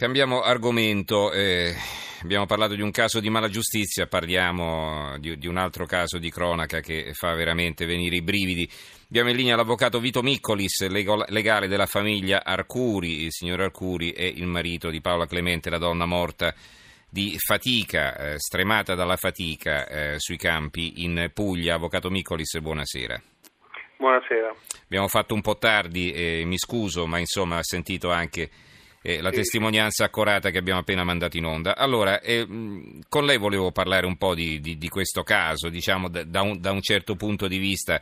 Cambiamo argomento, eh, abbiamo parlato di un caso di mala giustizia, parliamo di, di, un altro caso di cronaca che fa veramente venire i brividi. Abbiamo in linea l'avvocato Vito Miccolis, legale della famiglia Arcuri, il signor Arcuri è il marito di Paola Clemente, la donna morta di fatica, eh, stremata dalla fatica eh, sui campi in Puglia. Avvocato Miccolis, buonasera. Buonasera. Abbiamo fatto un po' tardi, eh, mi scuso, ma insomma ha sentito anche eh, la testimonianza accurata che abbiamo appena mandato in onda. Allora, eh, con lei volevo parlare un po' di, di, di questo caso, diciamo da, da, un, da, un, certo punto di vista.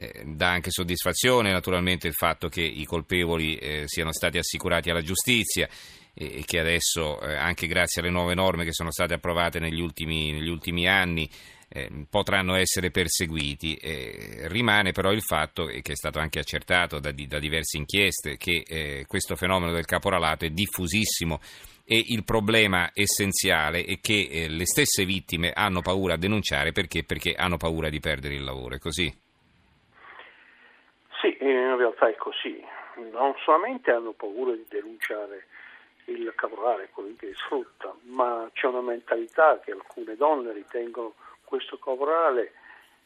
Eh, dà anche soddisfazione naturalmente il fatto che i colpevoli eh, siano stati assicurati alla giustizia e che adesso, eh, anche grazie alle nuove norme che sono state approvate negli ultimi, negli ultimi anni, eh, potranno essere perseguiti. Eh, rimane però il fatto, che è stato anche accertato da, da diverse inchieste, che eh, questo fenomeno del caporalato è diffusissimo e il problema essenziale è che eh, le stesse vittime hanno paura a denunciare perché? perché hanno paura di perdere il lavoro, è così? Sì, in realtà è così. Non solamente hanno paura di denunciare il caporale, quello che sfrutta, ma c'è una mentalità che alcune donne ritengono questo caporale,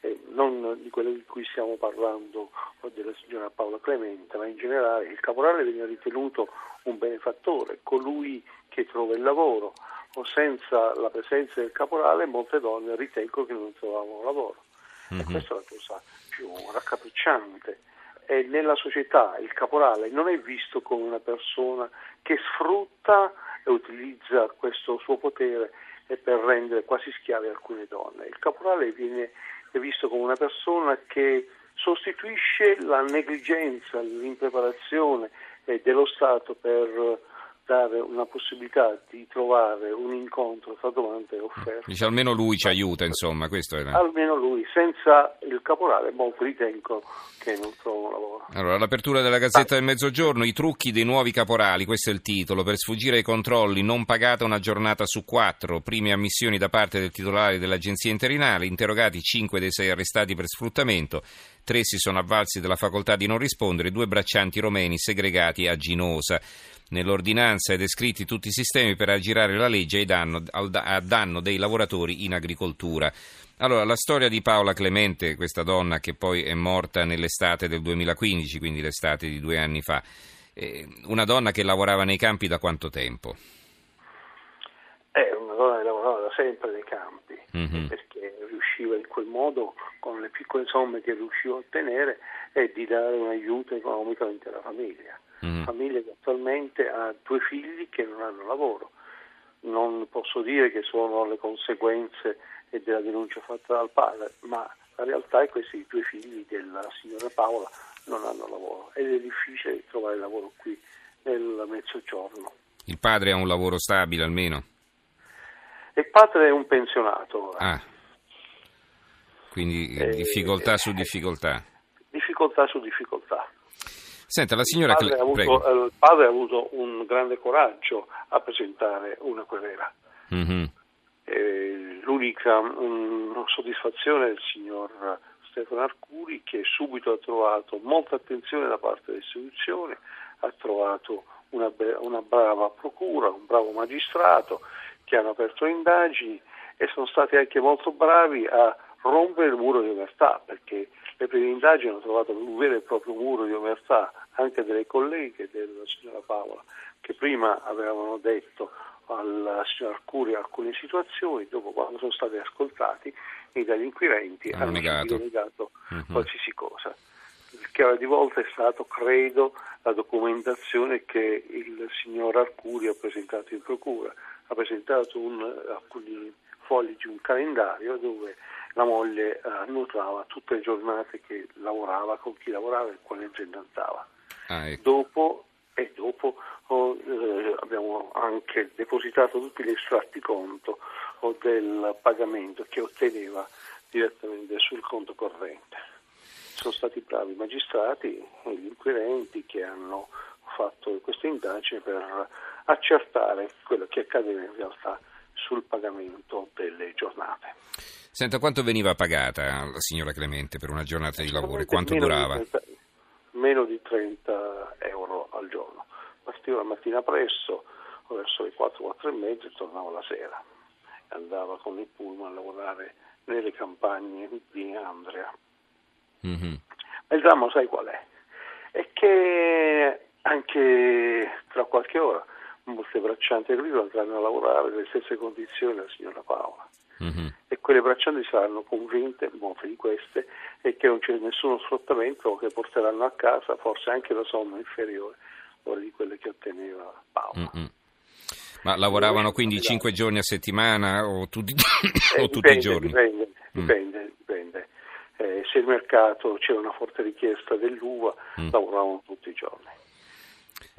eh, non di quello di cui stiamo parlando o della signora Paola Clemente, ma in generale il caporale viene ritenuto un benefattore, colui che trova il lavoro, o senza la presenza del caporale molte donne ritengono che non trovavano lavoro. Mm-hmm. Questa è la cosa più raccapricciante. E nella società il caporale non è visto come una persona che sfrutta e utilizza questo suo potere e per rendere quasi schiave alcune donne. Il caporale viene visto come una persona che sostituisce la negligenza, l'impreparazione dello Stato per dare una possibilità di trovare un incontro tra domanda e offerta. Dice almeno lui ci aiuta, insomma, questo era. Almeno lui, senza il caporale molti ritengono che non trovano lavoro. Allora, l'apertura della Gazzetta del Mezzogiorno, i trucchi dei nuovi caporali, questo è il titolo, per sfuggire ai controlli, non pagata una giornata su quattro, prime ammissioni da parte del titolare dell'agenzia interinale, interrogati cinque dei sei arrestati per sfruttamento, tre si sono avvalsi della facoltà di non rispondere, due braccianti romeni segregati a Ginosa. Nell'ordinanza è descritti tutti i sistemi per aggirare la legge a danno, dei lavoratori in agricoltura. Allora, la storia di Paola Clemente, questa donna che poi è morta nell'estate del 2015, quindi l'estate di due anni fa, una donna che lavorava nei campi da quanto tempo? È una donna che lavorava da sempre nei campi, mm-hmm. perché riusciva in quel modo, con le piccole somme che riusciva a ottenere, e di dare un aiuto economico all'intera famiglia mm. famiglia che attualmente ha due figli che non hanno lavoro. Non posso dire che sono le conseguenze della denuncia fatta dal padre, ma la realtà è che questi due figli della signora Paola non hanno lavoro ed è difficile trovare lavoro qui nel mezzogiorno. Il padre ha un lavoro stabile almeno? Il padre è un pensionato. Ah. Quindi eh, difficoltà eh, su difficoltà. Difficoltà su difficoltà. Senta, la signora... Il padre, avuto, eh, il padre, ha avuto, un grande coraggio a presentare una querela. Mm-hmm. l'unica um, soddisfazione del signor Stefano Arcuri che subito ha trovato molta attenzione da parte delle istituzioni, ha trovato una, una brava procura, un bravo magistrato che hanno aperto indagini e sono stati anche molto bravi a rompere il muro di omertà perché le prime indagini hanno trovato un vero e proprio muro di omertà anche delle colleghe della signora Paola che prima avevano detto alla signora Arcuri alcune situazioni, dopo quando sono stati ascoltati e dagli inquirenti hanno, hanno negato, negato uh-huh. qualsiasi cosa. Il chiave di volta è stato, credo, la documentazione che il signor Arcuri ha presentato in procura. Ha presentato un, alcuni fogli di un calendario dove la moglie eh, annotava tutte le giornate che lavorava, con chi lavorava e quale azienda andava. Ah, ecco. Dopo, e dopo oh, eh, abbiamo anche depositato tutti gli estratti conto oh, del pagamento che otteneva direttamente sul conto corrente. Sono stati bravi i magistrati e gli inquirenti che hanno fatto questa indagine per accertare quello che accadeva in realtà sul pagamento delle giornate. Senta, quanto veniva pagata la signora Clemente per una giornata di lavoro e quanto durava? Di 30, meno di 30 euro al giorno. Partiva la mattina presto, verso 4, 4 e mezzo e tornava la sera. Andava con il pullman a lavorare nelle campagne di Andrea. Mm-hmm. Ma il dramma sai qual è? È che anche tra qualche ora molte braccianti agricole andranno a lavorare nelle stesse condizioni della signora Paola. Mm-hmm. E quelle braccianti saranno convinte, molte di queste, e che non c'è nessuno sfruttamento che porteranno a casa forse anche la somma inferiore di quelle che otteneva Paola. Mm-hmm. Ma lavoravano quindi 5 giorni a settimana o tutti, eh, o tutti i giorni? Dipende, dipende, mm. dipende. Eh, se il mercato c'era una forte richiesta dell'uva, mm. lavoravano tutti i giorni.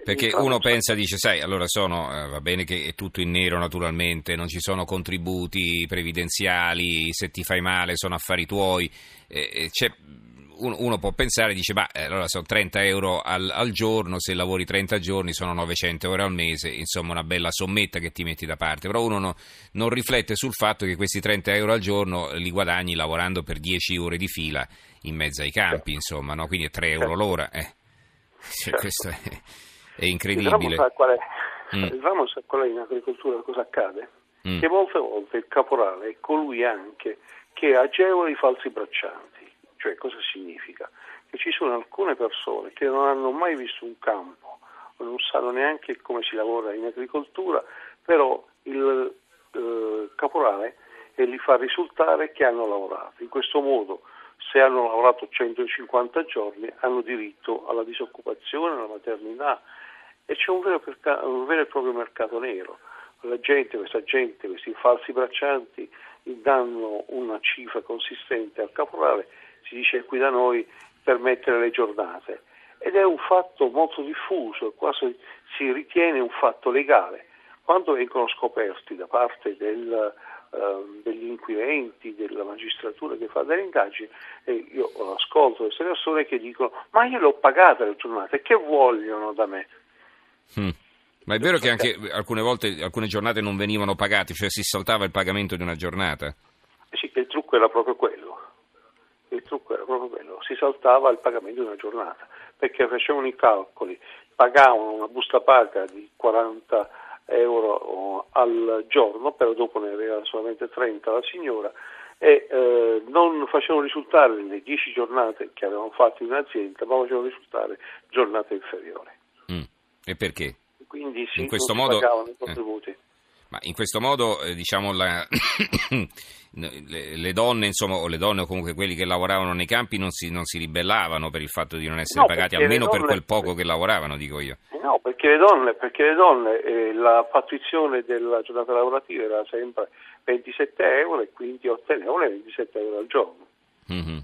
Perché uno pensa, dice, sai, allora sono, eh, va bene che è tutto in nero naturalmente, non ci sono contributi previdenziali, se ti fai male sono affari tuoi, eh, uno, uno, può pensare, dice, ma eh, allora sono 30 euro al, al, giorno, se lavori 30 giorni sono 900 euro al mese, insomma una bella sommetta che ti metti da parte, però uno no, non riflette sul fatto che questi 30 euro al giorno li guadagni lavorando per 10 ore di fila in mezzo ai campi, certo. insomma, no? quindi è 3 euro certo. l'ora. Eh. Cioè, certo. Questo è è incredibile. Il ramo qual è? Mm. Il ramo sa qual è in agricoltura cosa accade? Mm. Che molte volte il caporale è colui anche che agevola i falsi braccianti. Cioè cosa significa? Che ci sono alcune persone che non hanno mai visto un campo, non sanno neanche come si lavora in agricoltura, però il eh, caporale li fa risultare che hanno lavorato. In questo modo se hanno lavorato 150 giorni hanno diritto alla disoccupazione, alla maternità e c'è un vero, un vero, e proprio mercato nero. La gente, questa gente, questi falsi braccianti danno una cifra consistente al caporale, si dice qui da noi per mettere le giornate ed è un fatto molto diffuso, quasi si ritiene un fatto legale. Quando vengono scoperti da parte del, uh, degli inquirenti, della magistratura che fa delle indagini, e io ascolto queste persone che dicono ma io l'ho pagata le giornate, che vogliono da me? Mm. Ma è vero che anche alcune volte alcune giornate non venivano pagate, cioè si saltava il pagamento di una giornata? Eh sì, il trucco era proprio quello. Il trucco era proprio quello, si saltava il pagamento di una giornata, perché facevano i calcoli, pagavano una busta paga di 40 euro al giorno, però dopo ne aveva solamente 30 la signora e eh, non facevano risultare le 10 giornate che avevano fatto in azienda, ma facevano risultare giornate inferiori. E perché? Quindi sì, in questo modo, i contributi. Eh, ma in questo modo, eh, diciamo, la, le, le, donne, insomma, o le donne o comunque quelli che lavoravano nei campi non si, non si ribellavano per il fatto di non essere no, pagati, almeno donne, per quel poco che lavoravano, dico io. No, perché le donne, perché le donne eh, la pattuizione della giornata lavorativa era sempre 27 euro e quindi ottenevano 27 euro al giorno. Mm-hmm.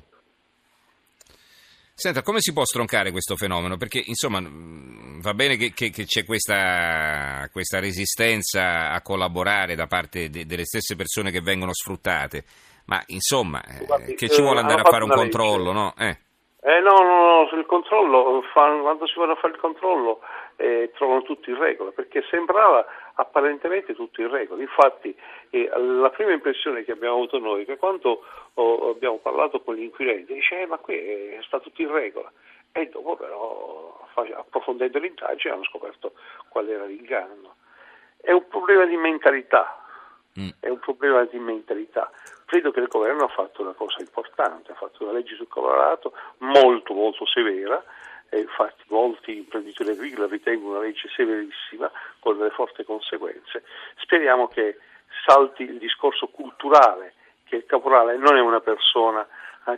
Senta, come si può stroncare questo fenomeno? Perché insomma va bene che, che, che c'è questa, questa, resistenza a collaborare da parte de, delle stesse persone che vengono sfruttate, ma insomma, Guardi, che ci vuole eh, andare a fare un controllo, no? Eh. Eh, no, no, no, sul controllo, quando si a fare il controllo eh, trovano tutto in regola, perché sembrava apparentemente tutto in regola. Infatti eh, la prima impressione che abbiamo avuto noi che quando oh, abbiamo parlato con gli inquirenti, dice eh, ma qui eh, sta tutto in regola. E dopo però, approfondendo l'indagine, hanno scoperto qual era l'inganno. È un problema di mentalità, mm. è un problema di mentalità. Credo che il governo ha fatto una cosa importante, ha fatto una legge sul colorato molto molto severa, e infatti molti imprenditori agricoli la ritengono una legge severissima con delle forti conseguenze. Speriamo che salti il discorso culturale che il caporale non è una persona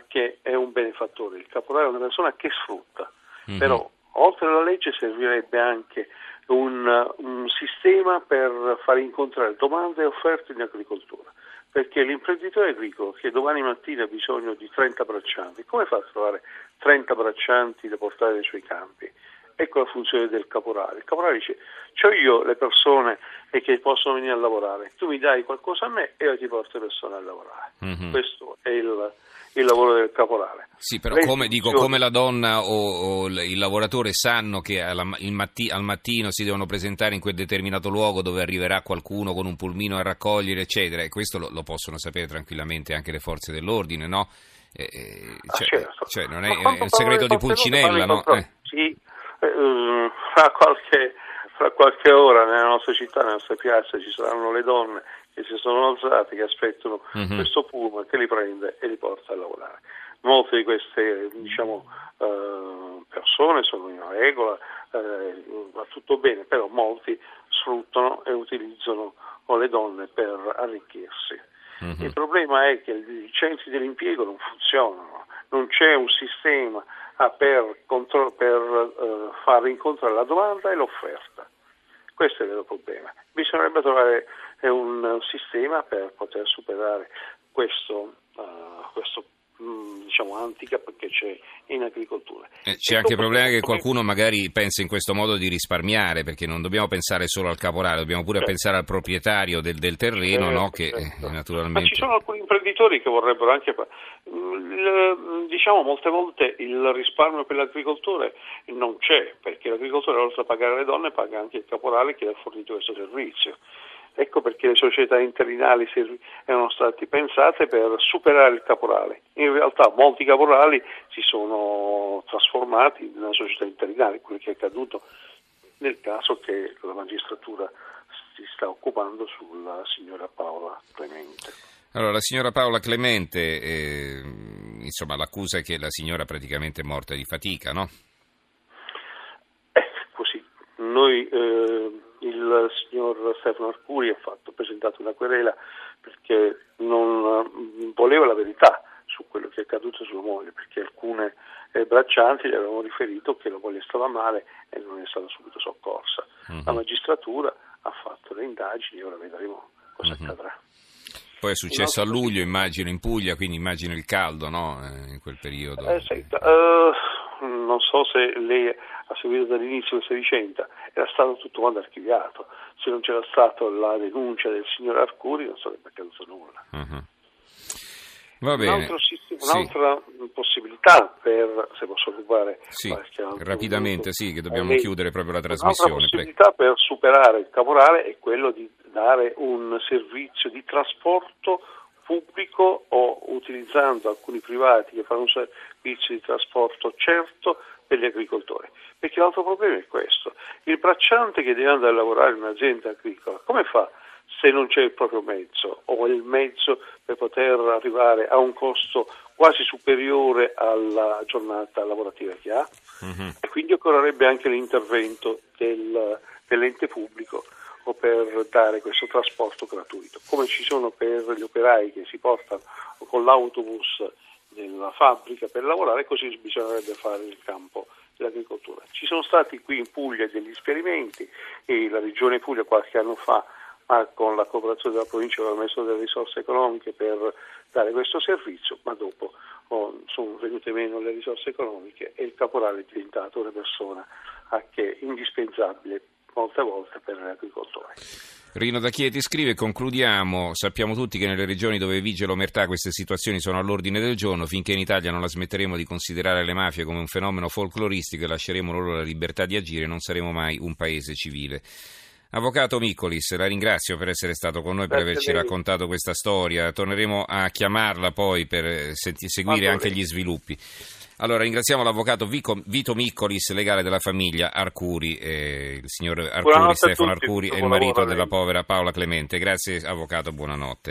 che è un benefattore, il caporale è una persona che sfrutta, mm-hmm. però oltre alla legge servirebbe anche un, un sistema per far incontrare domande e offerte in agricoltura perché l'imprenditore agricolo che domani mattina ha bisogno di 30 braccianti, come fa a trovare 30 braccianti da portare nei suoi campi? Ecco la funzione del caporale. Il caporale dice, ho io le persone che possono venire a lavorare, tu mi dai qualcosa a me e io ti porto le persone a lavorare. Mm-hmm. Questo è il, il lavoro del caporale. Sì, però come, dico, come, la donna o, o, il lavoratore sanno che alla, matti, al mattino si devono presentare in quel determinato luogo dove arriverà qualcuno con un pulmino a raccogliere, eccetera, e questo lo, lo possono sapere tranquillamente anche le forze dell'ordine, no? Eh, eh ah, cioè, certo. cioè, non è, è un segreto di Pulcinella, no? Eh. Sì, eh, fa qualche fra qualche ora nella nostra città, nelle nostre piazze ci saranno le donne che si sono alzate, che aspettano mm-hmm. questo pullman che li prende e li porta a lavorare. Molte di queste diciamo, eh, persone sono in regola, eh, va tutto bene, però molti sfruttano e utilizzano le donne per arricchirsi. Mm-hmm. Il problema è che i centri dell'impiego non funzionano, non c'è un sistema per, contro- per uh, far incontrare la domanda e l'offerta. Questo è il vero problema. Bisognerebbe trovare un sistema per poter superare questo, uh, questo diciamo handicap che c'è in agricoltura. Eh, c'è anche il problema che qualcuno magari pensa in questo modo di risparmiare, perché non dobbiamo pensare solo al caporale, dobbiamo pure certo. pensare al proprietario del, del terreno, certo, no? che certo. naturalmente... Ma ci sono alcuni imprenditori che vorrebbero anche... Mm, diciamo molte volte il risparmio per l'agricoltore non c'è, perché l'agricoltore oltre a pagare le donne paga anche il caporale che ha fornito questo servizio. Ecco perché le società interinali erano state pensate per superare il caporale. In realtà molti caporali si sono trasformati in una società interinale, quello che è accaduto nel caso che la magistratura si sta occupando sulla signora Paola Clemente. Allora, la signora Paola Clemente, eh, insomma, l'accusa è che la signora praticamente è morta di fatica, no? Eh, così. Noi eh, il signor Stefano Arcuri ha fatto, presentato una querela perché non mm, voleva la verità su quello che è accaduto sulla moglie, perché alcune eh, braccianti gli avevano riferito che la moglie stava male e non è stata subito soccorsa. Uh-huh. La magistratura ha fatto le indagini e ora vedremo cosa uh-huh. accadrà. Poi è successo a luglio, immagino, in Puglia, quindi immagino il caldo, no? Eh, in quel periodo. Eh, senta, uh, non so se lei ha seguito dall'inizio questa vicenda, era stato tutto quanto archiviato. Se non c'era stata la denuncia del signor Arcuri non sarebbe accaduto nulla. Uh-huh. Va bene. Un un'altra sì. possibilità per, se posso rubare sì, rapidamente, minuto, sì, che dobbiamo chiudere proprio la trasmissione. Un'altra possibilità prego. per superare il caporale è quello di dare un servizio di trasporto pubblico o utilizzando alcuni privati che fanno un servizio di trasporto certo per gli agricoltori. Perché l'altro problema è questo, il bracciante che deve andare a lavorare in un'azienda agricola, come fa se non c'è il proprio mezzo o il mezzo per poter arrivare a un costo quasi superiore alla giornata lavorativa che ha? Uh-huh. E quindi occorrerebbe anche l'intervento del, dell'ente pubblico o per dare questo trasporto gratuito, come ci sono per gli operai che si portano con l'autobus nella fabbrica per lavorare, così bisognerebbe fare nel campo dell'agricoltura. Ci sono stati qui in Puglia degli esperimenti e la Regione Puglia qualche anno fa con la cooperazione della provincia aveva messo delle risorse economiche per dare questo servizio, ma dopo oh, sono venute meno le risorse economiche e il caporale è diventato una persona che indispensabile molte volte per l'agricoltore. Rino da Chieti scrive, concludiamo, sappiamo tutti che nelle regioni dove vige l'omertà queste situazioni sono all'ordine del giorno, finché in Italia non la smetteremo di considerare le mafie come un fenomeno folcloristico e lasceremo loro la libertà di agire, non saremo mai un paese civile. Avvocato Micolis, la ringrazio per essere stato con noi, per averci raccontato questa storia. Torneremo a chiamarla poi per senti- seguire anche gli sviluppi. Allora, ringraziamo l'avvocato Vito Miccolis, legale della famiglia Arcuri, eh, il signor Arcuri, Stefano Arcuri e il marito della povera Paola Clemente. Grazie avvocato, buonanotte.